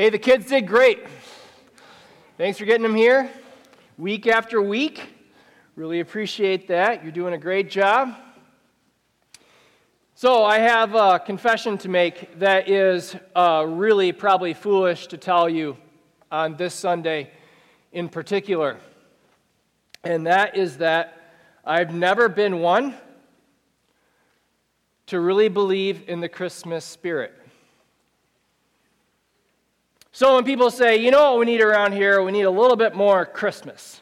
Hey, the kids did great. Thanks for getting them here week after week. Really appreciate that. You're doing a great job. So, I have a confession to make that is uh, really probably foolish to tell you on this Sunday in particular. And that is that I've never been one to really believe in the Christmas spirit. So when people say, you know what we need around here, we need a little bit more Christmas.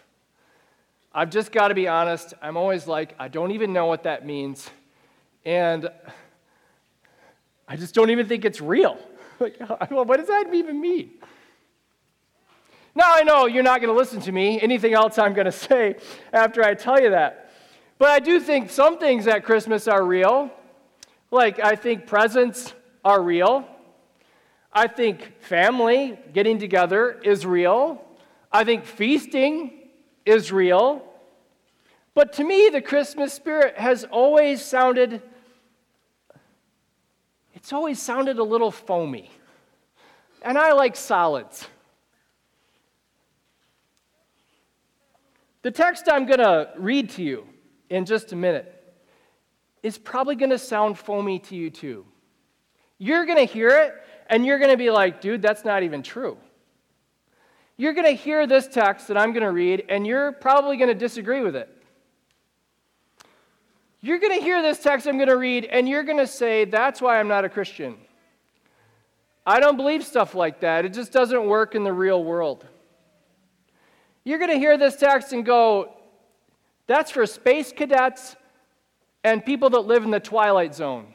I've just got to be honest. I'm always like, I don't even know what that means. And I just don't even think it's real. like, what does that even mean? Now I know you're not going to listen to me, anything else I'm going to say after I tell you that. But I do think some things at Christmas are real. Like, I think presents are real. I think family, getting together, is real. I think feasting is real. But to me, the Christmas spirit has always sounded, it's always sounded a little foamy. And I like solids. The text I'm going to read to you in just a minute is probably going to sound foamy to you too. You're going to hear it and you're going to be like, dude, that's not even true. You're going to hear this text that I'm going to read, and you're probably going to disagree with it. You're going to hear this text I'm going to read, and you're going to say, that's why I'm not a Christian. I don't believe stuff like that. It just doesn't work in the real world. You're going to hear this text and go, that's for space cadets and people that live in the twilight zone.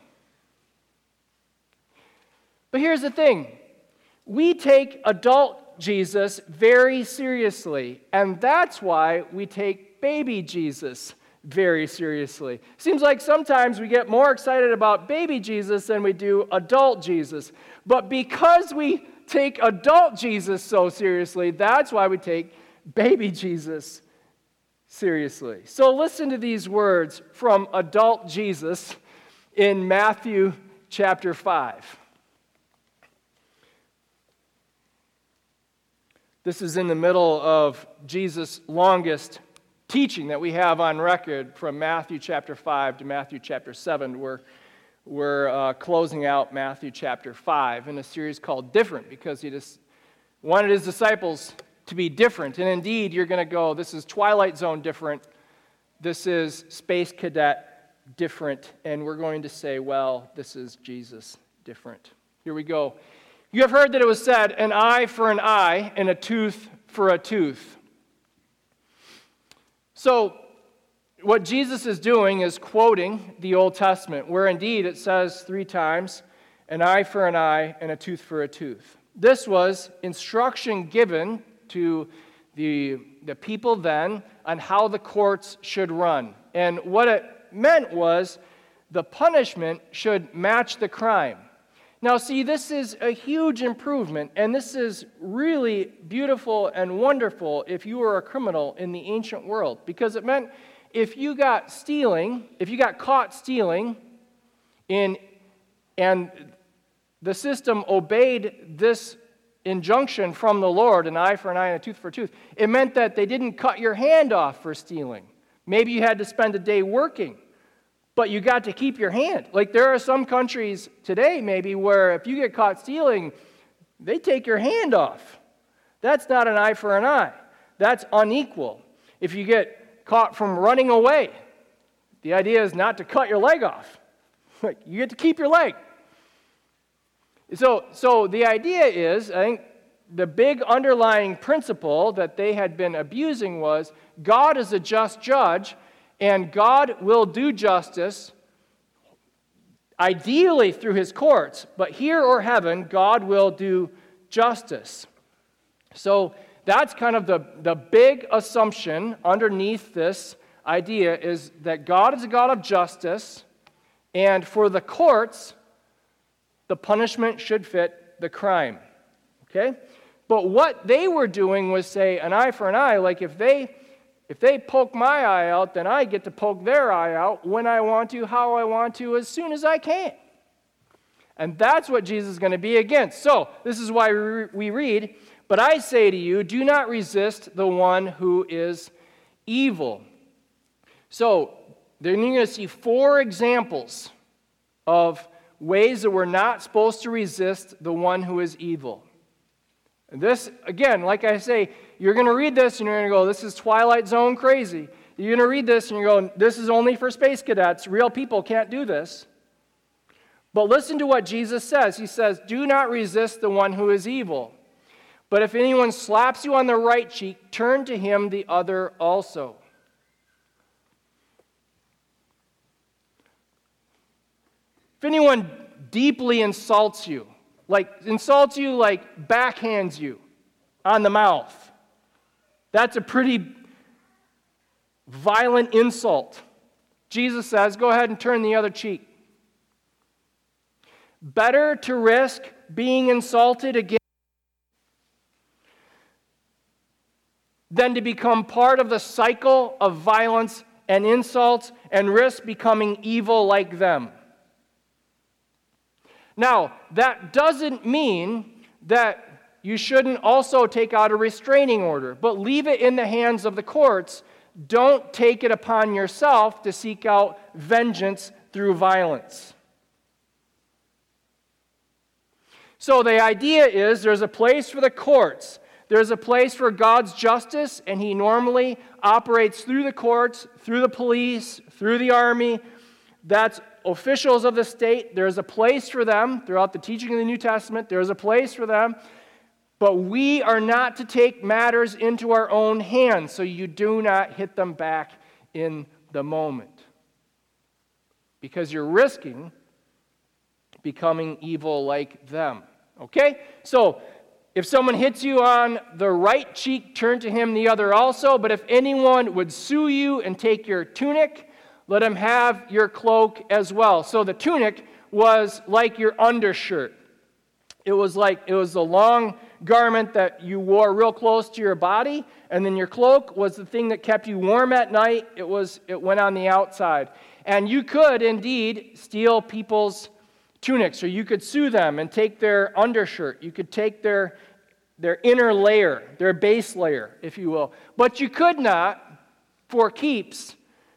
But here's the thing we take adult Jesus very seriously, and that's why we take baby Jesus very seriously. Seems like sometimes we get more excited about baby Jesus than we do adult Jesus. But because we take adult Jesus so seriously, that's why we take baby Jesus seriously. So listen to these words from adult Jesus in Matthew chapter 5. This is in the middle of Jesus' longest teaching that we have on record from Matthew chapter 5 to Matthew chapter 7. We're, we're uh, closing out Matthew chapter 5 in a series called Different because he just wanted his disciples to be different. And indeed, you're going to go, this is Twilight Zone different, this is Space Cadet different, and we're going to say, well, this is Jesus different. Here we go. You have heard that it was said, an eye for an eye and a tooth for a tooth. So, what Jesus is doing is quoting the Old Testament, where indeed it says three times, an eye for an eye and a tooth for a tooth. This was instruction given to the, the people then on how the courts should run. And what it meant was the punishment should match the crime. Now, see, this is a huge improvement, and this is really beautiful and wonderful if you were a criminal in the ancient world, because it meant if you got stealing, if you got caught stealing, in, and the system obeyed this injunction from the Lord, an eye for an eye and a tooth for a tooth, it meant that they didn't cut your hand off for stealing. Maybe you had to spend a day working but you got to keep your hand. Like there are some countries today, maybe, where if you get caught stealing, they take your hand off. That's not an eye for an eye, that's unequal. If you get caught from running away, the idea is not to cut your leg off. Like you get to keep your leg. So, so the idea is, I think the big underlying principle that they had been abusing was God is a just judge, and God will do justice, ideally through his courts, but here or heaven, God will do justice. So that's kind of the, the big assumption underneath this idea is that God is a God of justice, and for the courts, the punishment should fit the crime. Okay? But what they were doing was say an eye for an eye, like if they if they poke my eye out, then I get to poke their eye out when I want to, how I want to, as soon as I can. And that's what Jesus is going to be against. So, this is why we read, But I say to you, do not resist the one who is evil. So, then you're going to see four examples of ways that we're not supposed to resist the one who is evil. And this, again, like I say, you're going to read this and you're going to go, this is Twilight Zone crazy. You're going to read this and you're going, this is only for space cadets. Real people can't do this. But listen to what Jesus says. He says, Do not resist the one who is evil. But if anyone slaps you on the right cheek, turn to him the other also. If anyone deeply insults you, like insults you, like backhands you on the mouth, that's a pretty violent insult. Jesus says, go ahead and turn the other cheek. Better to risk being insulted again than to become part of the cycle of violence and insults and risk becoming evil like them. Now, that doesn't mean that you shouldn't also take out a restraining order, but leave it in the hands of the courts. Don't take it upon yourself to seek out vengeance through violence. So the idea is there's a place for the courts. There's a place for God's justice, and He normally operates through the courts, through the police, through the army. That's officials of the state. There's a place for them throughout the teaching of the New Testament. There's a place for them. But we are not to take matters into our own hands, so you do not hit them back in the moment. Because you're risking becoming evil like them. Okay? So, if someone hits you on the right cheek, turn to him the other also. But if anyone would sue you and take your tunic, let him have your cloak as well. So the tunic was like your undershirt. It was like it was a long garment that you wore real close to your body, and then your cloak was the thing that kept you warm at night. It was it went on the outside. And you could indeed steal people's tunics, or you could sue them and take their undershirt. You could take their, their inner layer, their base layer, if you will. But you could not, for keeps,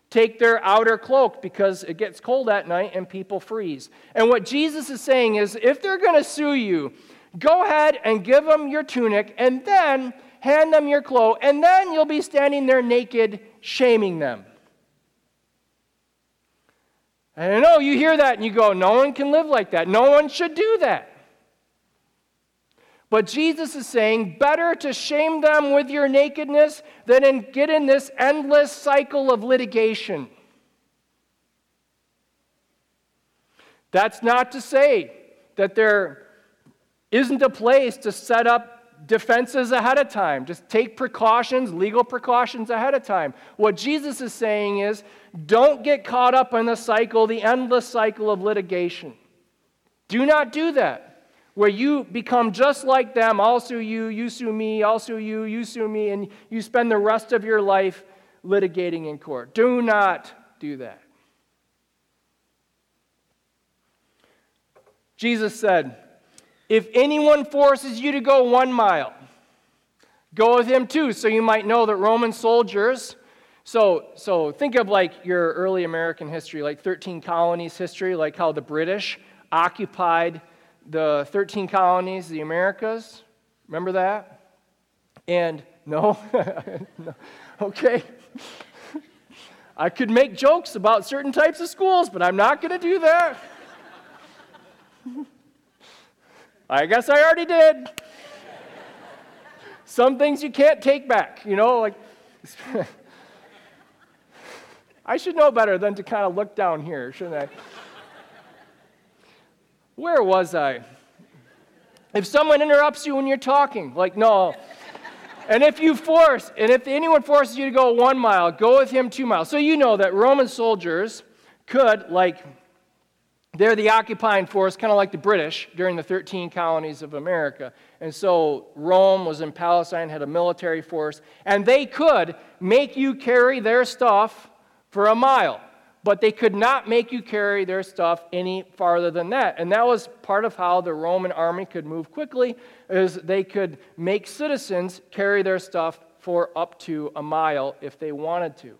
take their outer cloak because it gets cold at night and people freeze. And what Jesus is saying is if they're going to sue you, go ahead and give them your tunic and then hand them your cloak, and then you'll be standing there naked, shaming them. And I know you hear that and you go, no one can live like that. No one should do that. But Jesus is saying, better to shame them with your nakedness than in, get in this endless cycle of litigation. That's not to say that there isn't a place to set up defenses ahead of time. Just take precautions, legal precautions ahead of time. What Jesus is saying is don't get caught up in the cycle, the endless cycle of litigation. Do not do that, where you become just like them. I'll sue you, you sue me, I'll sue you, you sue me, and you spend the rest of your life litigating in court. Do not do that. Jesus said, if anyone forces you to go one mile, go with him too. So you might know that Roman soldiers, so, so think of like your early American history, like 13 colonies history, like how the British occupied the 13 colonies, the Americas. Remember that? And no? no. Okay. I could make jokes about certain types of schools, but I'm not going to do that. I guess I already did. Some things you can't take back, you know, like I should know better than to kind of look down here, shouldn't I? Where was I? If someone interrupts you when you're talking, like, no. And if you force, and if anyone forces you to go one mile, go with him two miles. So you know that Roman soldiers could, like, they're the occupying force, kind of like the British during the 13 colonies of America. And so Rome was in Palestine, had a military force, and they could make you carry their stuff for a mile. but they could not make you carry their stuff any farther than that. And that was part of how the Roman army could move quickly, is they could make citizens carry their stuff for up to a mile if they wanted to.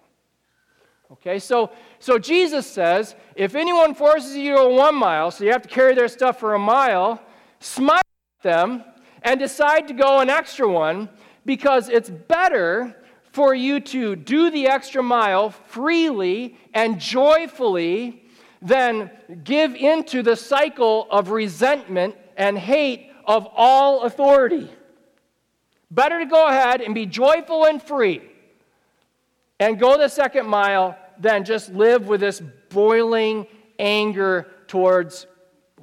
Okay, so, so Jesus says if anyone forces you to go one mile, so you have to carry their stuff for a mile, smile at them and decide to go an extra one because it's better for you to do the extra mile freely and joyfully than give into the cycle of resentment and hate of all authority. Better to go ahead and be joyful and free and go the second mile than just live with this boiling anger towards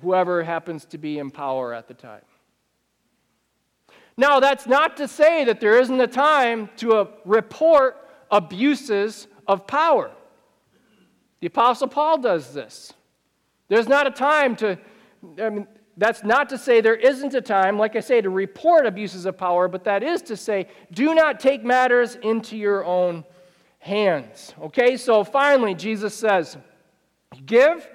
whoever happens to be in power at the time. Now, that's not to say that there isn't a time to uh, report abuses of power. The Apostle Paul does this. There's not a time to, I mean, that's not to say there isn't a time, like I say, to report abuses of power, but that is to say, do not take matters into your own hands. Okay, so finally, Jesus says, Give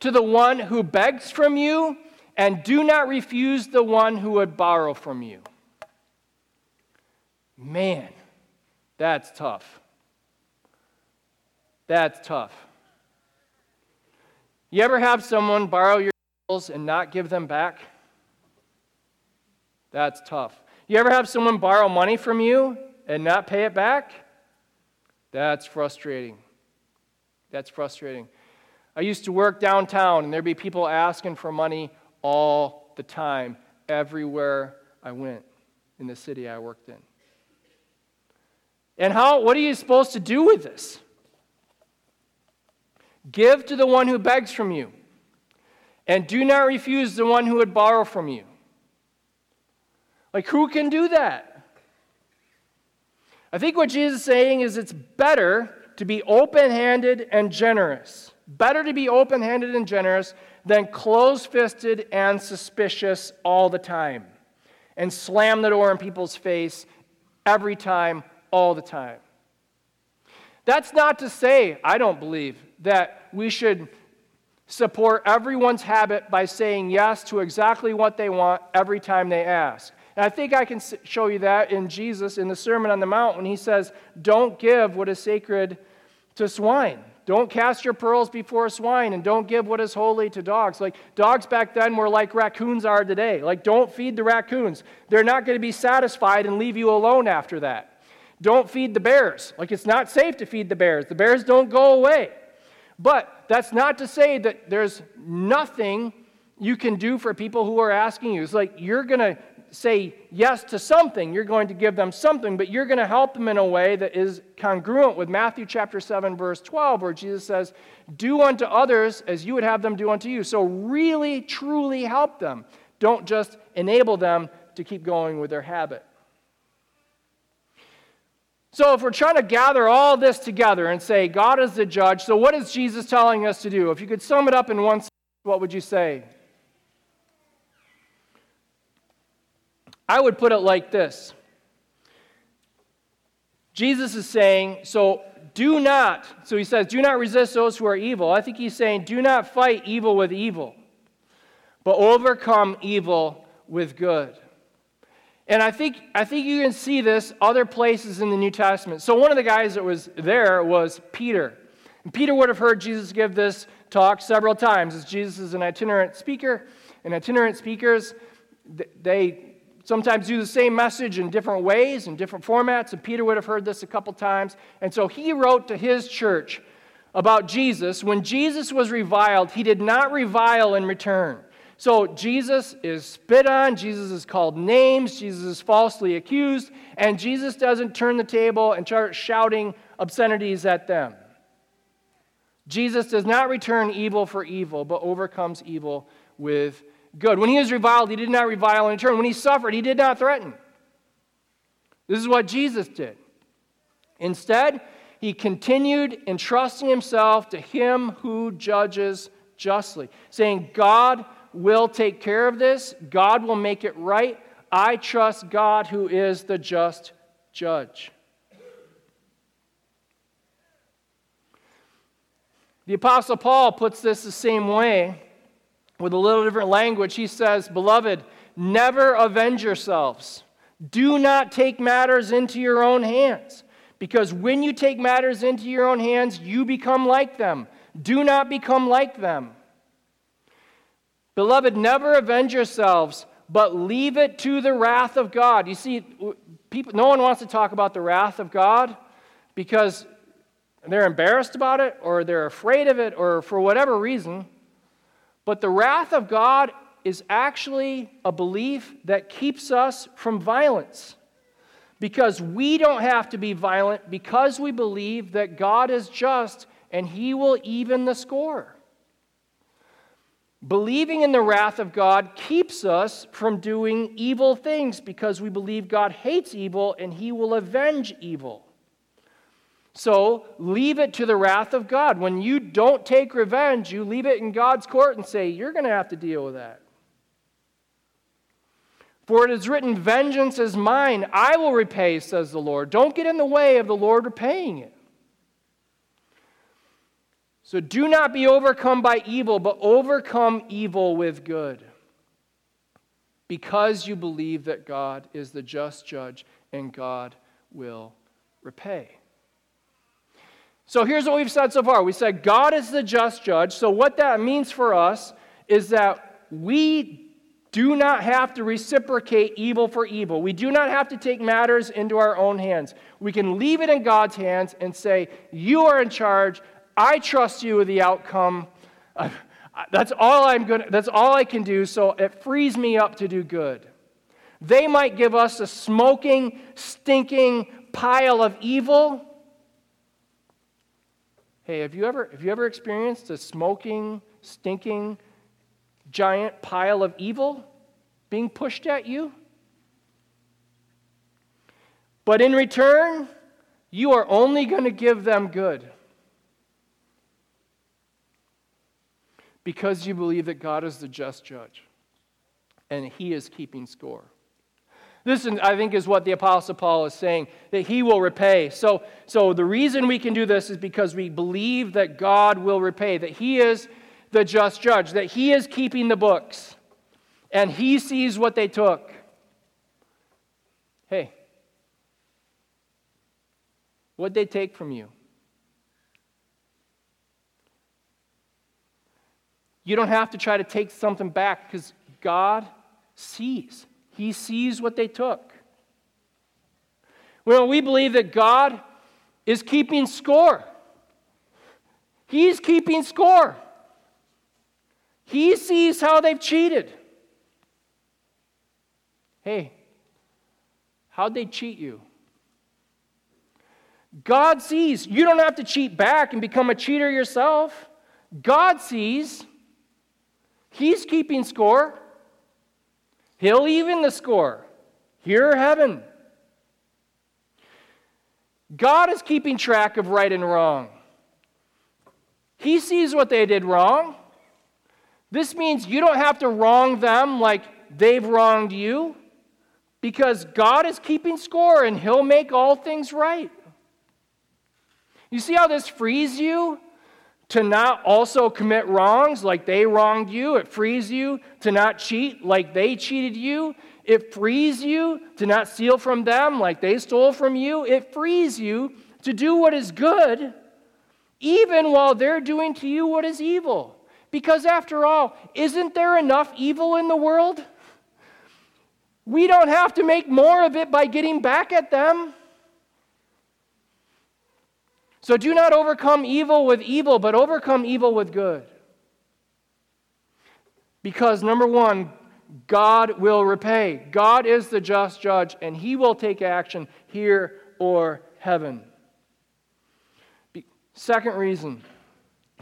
to the one who begs from you, and do not refuse the one who would borrow from you. Man, that's tough. That's tough. You ever have someone borrow your tools and not give them back? That's tough. You ever have someone borrow money from you and not pay it back? That's frustrating. That's frustrating. I used to work downtown, and there'd be people asking for money all the time, everywhere I went in the city I worked in. And how, what are you supposed to do with this? Give to the one who begs from you, and do not refuse the one who would borrow from you. Like, who can do that? I think what Jesus is saying is it's better to be open handed and generous. Better to be open handed and generous than close fisted and suspicious all the time and slam the door in people's face every time all the time. That's not to say, I don't believe, that we should support everyone's habit by saying yes to exactly what they want every time they ask. And I think I can show you that in Jesus in the Sermon on the Mount when he says, Don't give what is sacred to swine. Don't cast your pearls before swine and don't give what is holy to dogs. Like dogs back then were like raccoons are today. Like, don't feed the raccoons. They're not going to be satisfied and leave you alone after that. Don't feed the bears. Like it's not safe to feed the bears. The bears don't go away. But that's not to say that there's nothing you can do for people who are asking you. It's like you're going to say yes to something. You're going to give them something, but you're going to help them in a way that is congruent with Matthew chapter 7 verse 12 where Jesus says, "Do unto others as you would have them do unto you." So really truly help them. Don't just enable them to keep going with their habit. So, if we're trying to gather all this together and say God is the judge, so what is Jesus telling us to do? If you could sum it up in one sentence, what would you say? I would put it like this Jesus is saying, so do not, so he says, do not resist those who are evil. I think he's saying, do not fight evil with evil, but overcome evil with good. And I think, I think you can see this other places in the New Testament. So, one of the guys that was there was Peter. And Peter would have heard Jesus give this talk several times, as Jesus is an itinerant speaker. And itinerant speakers, they sometimes do the same message in different ways, in different formats. And Peter would have heard this a couple times. And so he wrote to his church about Jesus. When Jesus was reviled, he did not revile in return. So Jesus is spit on, Jesus is called names, Jesus is falsely accused, and Jesus doesn't turn the table and start shouting obscenities at them. Jesus does not return evil for evil, but overcomes evil with good. When he was reviled, he did not revile in return. When he suffered, he did not threaten. This is what Jesus did. Instead, he continued entrusting himself to him who judges justly, saying, God will take care of this. God will make it right. I trust God who is the just judge. The Apostle Paul puts this the same way with a little different language. He says, Beloved, never avenge yourselves. Do not take matters into your own hands, because when you take matters into your own hands, you become like them. Do not become like them. Beloved, never avenge yourselves, but leave it to the wrath of God. You see, people, no one wants to talk about the wrath of God because they're embarrassed about it or they're afraid of it or for whatever reason. But the wrath of God is actually a belief that keeps us from violence. Because we don't have to be violent because we believe that God is just and he will even the score. Believing in the wrath of God keeps us from doing evil things because we believe God hates evil and he will avenge evil. So leave it to the wrath of God. When you don't take revenge, you leave it in God's court and say, You're going to have to deal with that. For it is written, Vengeance is mine, I will repay, says the Lord. Don't get in the way of the Lord repaying it. So do not be overcome by evil, but overcome evil with good. Because you believe that God is the just judge and God will repay. So here's what we've said so far. We said God is the just judge. So what that means for us is that we do not have to reciprocate evil for evil. We do not have to take matters into our own hands. We can leave it in God's hands and say, You are in charge. I trust you with the outcome. that's all I'm going that's all I can do, so it frees me up to do good. They might give us a smoking, stinking pile of evil Hey, have you ever, have you ever experienced a smoking, stinking, giant pile of evil being pushed at you? But in return, you are only going to give them good. Because you believe that God is the just judge and he is keeping score. This, I think, is what the Apostle Paul is saying, that he will repay. So, so the reason we can do this is because we believe that God will repay, that he is the just judge, that he is keeping the books, and he sees what they took. Hey, what'd they take from you? You don't have to try to take something back because God sees. He sees what they took. Well, we believe that God is keeping score. He's keeping score. He sees how they've cheated. Hey, how'd they cheat you? God sees. You don't have to cheat back and become a cheater yourself. God sees. He's keeping score. He'll even the score. Here, heaven. God is keeping track of right and wrong. He sees what they did wrong. This means you don't have to wrong them like they've wronged you because God is keeping score and He'll make all things right. You see how this frees you to not also commit wrongs like they wronged you. It frees you to not cheat like they cheated you. It frees you to not steal from them like they stole from you. It frees you to do what is good, even while they're doing to you what is evil. Because after all, isn't there enough evil in the world? We don't have to make more of it by getting back at them. So do not overcome evil with evil, but overcome evil with good. Because, number one, God will repay. God is the just judge, and he will take action here or heaven. Be- Second reason,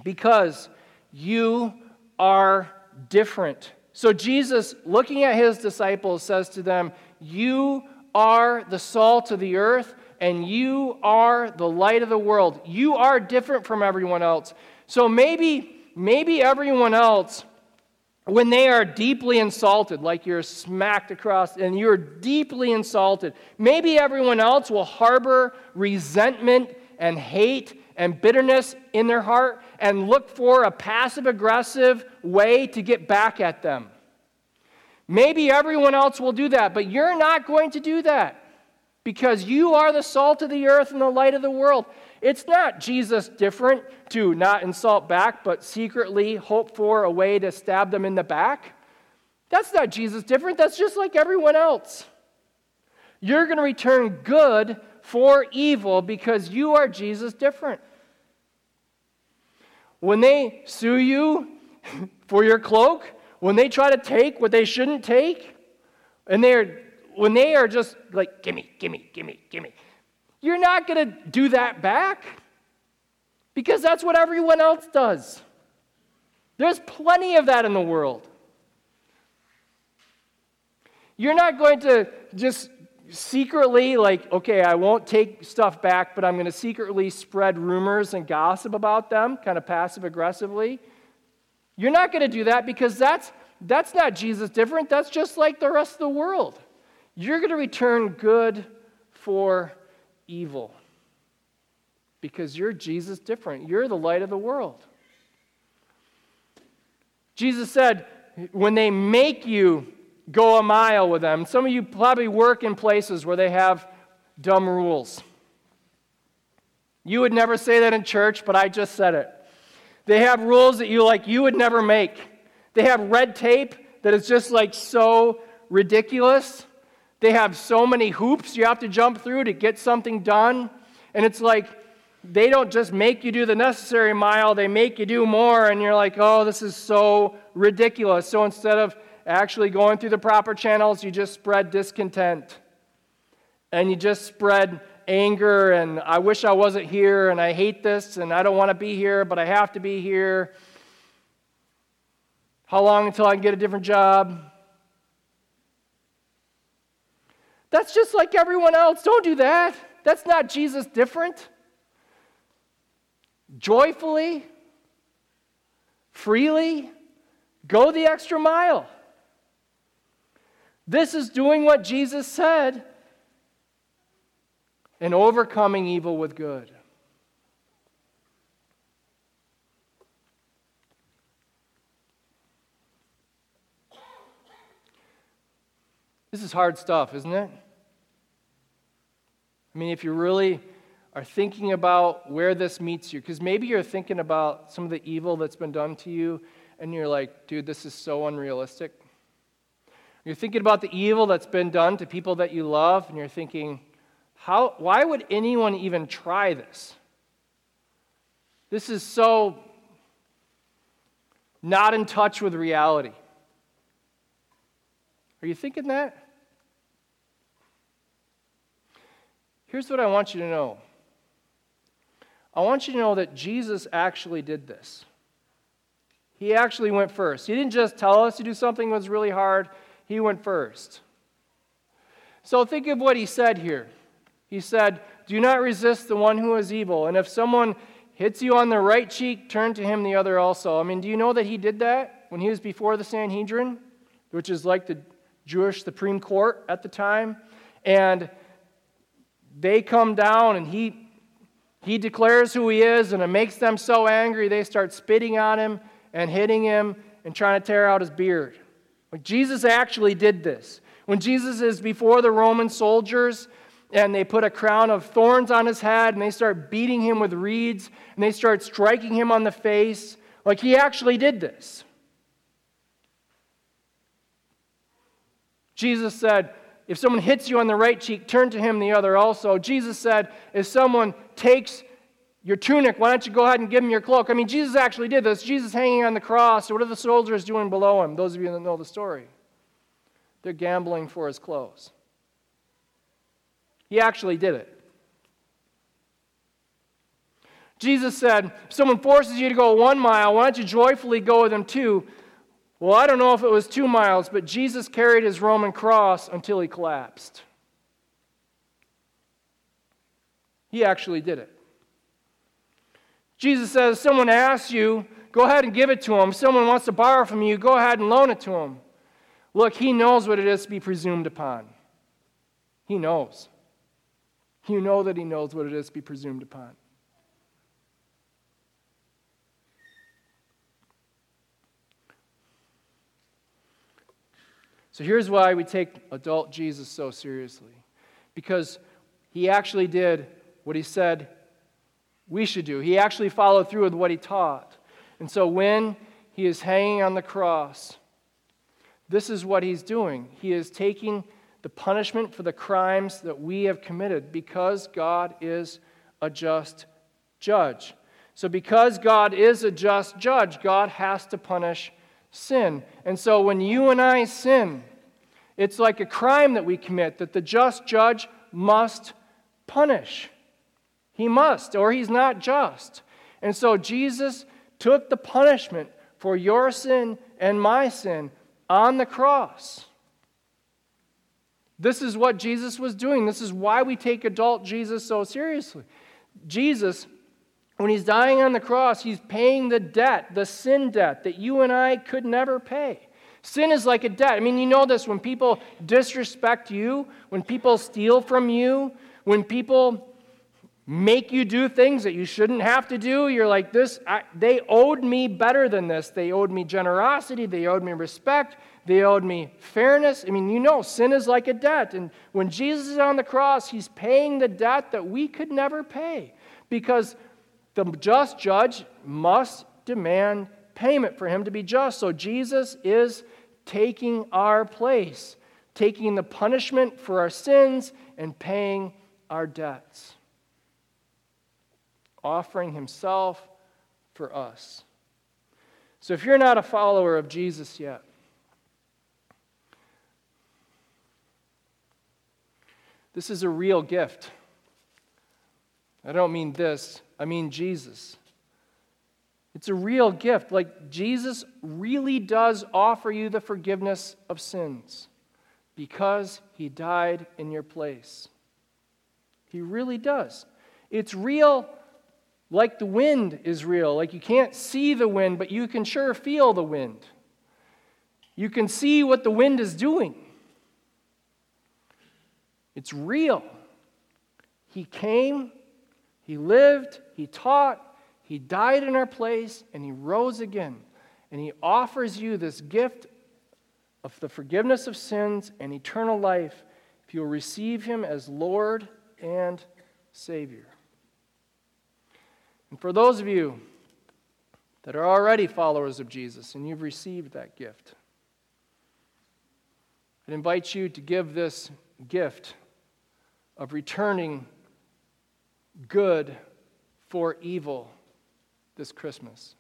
because you are different. So Jesus, looking at his disciples, says to them, You are the salt of the earth and you are the light of the world. You are different from everyone else. So maybe, maybe everyone else, when they are deeply insulted, like you're smacked across and you're deeply insulted, maybe everyone else will harbor resentment and hate and bitterness in their heart and look for a passive aggressive way to get back at them. Maybe everyone else will do that, but you're not going to do that because you are the salt of the earth and the light of the world. It's not Jesus different to not insult back, but secretly hope for a way to stab them in the back. That's not Jesus different. That's just like everyone else. You're going to return good for evil because you are Jesus different. When they sue you for your cloak, when they try to take what they shouldn't take, and they're when they are just like, gimme, gimme, gimme, gimme, you're not going to do that back because that's what everyone else does. There's plenty of that in the world. You're not going to just secretly, like, okay, I won't take stuff back, but I'm going to secretly spread rumors and gossip about them, kind of passive aggressively. You're not going to do that because that's, that's not Jesus different. That's just like the rest of the world. You're going to return good for evil because you're Jesus different. You're the light of the world. Jesus said, when they make you go a mile with them, some of you probably work in places where they have dumb rules. You would never say that in church, but I just said it. They have rules that you like you would never make. They have red tape that is just like so ridiculous. They have so many hoops you have to jump through to get something done. And it's like they don't just make you do the necessary mile, they make you do more. And you're like, oh, this is so ridiculous. So instead of actually going through the proper channels, you just spread discontent. And you just spread anger and I wish I wasn't here and I hate this and I don't want to be here, but I have to be here. How long until I can get a different job? That's just like everyone else. Don't do that. That's not Jesus different. Joyfully, freely, go the extra mile. This is doing what Jesus said and overcoming evil with good. This is hard stuff, isn't it? I mean, if you really are thinking about where this meets you, because maybe you're thinking about some of the evil that's been done to you, and you're like, dude, this is so unrealistic. You're thinking about the evil that's been done to people that you love, and you're thinking, how, why would anyone even try this? This is so not in touch with reality. Are you thinking that? Here's what I want you to know I want you to know that Jesus actually did this. He actually went first. He didn't just tell us to do something that was really hard, he went first. So think of what he said here. He said, Do not resist the one who is evil. And if someone hits you on the right cheek, turn to him the other also. I mean, do you know that he did that when he was before the Sanhedrin, which is like the Jewish Supreme Court at the time? And they come down and he, he declares who he is, and it makes them so angry they start spitting on him and hitting him and trying to tear out his beard. Like Jesus actually did this. When Jesus is before the Roman soldiers and they put a crown of thorns on his head and they start beating him with reeds and they start striking him on the face, like he actually did this. Jesus said, if someone hits you on the right cheek, turn to him the other also. Jesus said, if someone takes your tunic, why don't you go ahead and give him your cloak? I mean, Jesus actually did this. Jesus hanging on the cross. What are the soldiers doing below him? Those of you that know the story. They're gambling for his clothes. He actually did it. Jesus said, if someone forces you to go one mile, why don't you joyfully go with them two? Well, I don't know if it was two miles, but Jesus carried his Roman cross until he collapsed. He actually did it. Jesus says, someone asks you, go ahead and give it to him. Someone wants to borrow from you, go ahead and loan it to him. Look, he knows what it is to be presumed upon. He knows. You know that he knows what it is to be presumed upon. So here's why we take adult Jesus so seriously because he actually did what he said we should do. He actually followed through with what he taught. And so when he is hanging on the cross, this is what he's doing. He is taking the punishment for the crimes that we have committed because God is a just judge. So, because God is a just judge, God has to punish sin. And so, when you and I sin, it's like a crime that we commit that the just judge must punish. He must, or he's not just. And so, Jesus took the punishment for your sin and my sin on the cross. This is what Jesus was doing. This is why we take adult Jesus so seriously. Jesus, when he's dying on the cross, he's paying the debt, the sin debt that you and I could never pay. Sin is like a debt. I mean, you know this when people disrespect you, when people steal from you, when people make you do things that you shouldn't have to do. You're like, this, I, they owed me better than this. They owed me generosity. They owed me respect. They owed me fairness. I mean, you know, sin is like a debt. And when Jesus is on the cross, he's paying the debt that we could never pay because the just judge must demand payment for him to be just. So Jesus is taking our place, taking the punishment for our sins and paying our debts offering himself for us. So if you're not a follower of Jesus yet, this is a real gift. I don't mean this, I mean Jesus. It's a real gift. Like Jesus really does offer you the forgiveness of sins because he died in your place. He really does. It's real like the wind is real. Like you can't see the wind, but you can sure feel the wind. You can see what the wind is doing. It's real. He came, He lived, He taught, He died in our place, and He rose again. And He offers you this gift of the forgiveness of sins and eternal life if you'll receive Him as Lord and Savior. And for those of you that are already followers of Jesus and you've received that gift, I'd invite you to give this gift of returning good for evil this Christmas.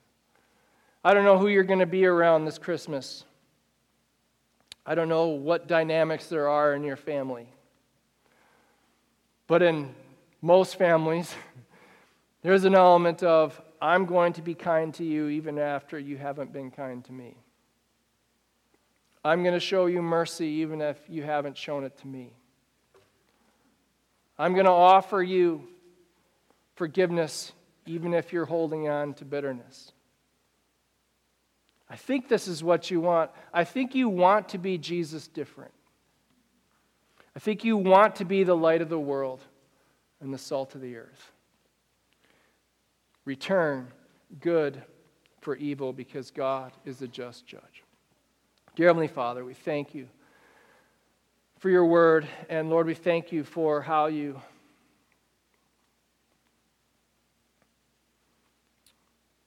I don't know who you're going to be around this Christmas. I don't know what dynamics there are in your family. But in most families, There's an element of, I'm going to be kind to you even after you haven't been kind to me. I'm going to show you mercy even if you haven't shown it to me. I'm going to offer you forgiveness even if you're holding on to bitterness. I think this is what you want. I think you want to be Jesus different. I think you want to be the light of the world and the salt of the earth return good for evil because God is a just judge. Dear Heavenly Father, we thank you for your word. And Lord, we thank you for how you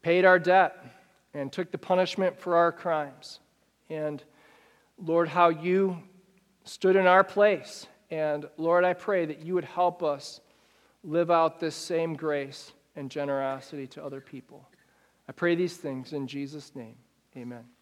paid our debt and took the punishment for our crimes. And Lord, how you stood in our place. And Lord, I pray that you would help us live out this same grace and generosity to other people. I pray these things in Jesus' name. Amen.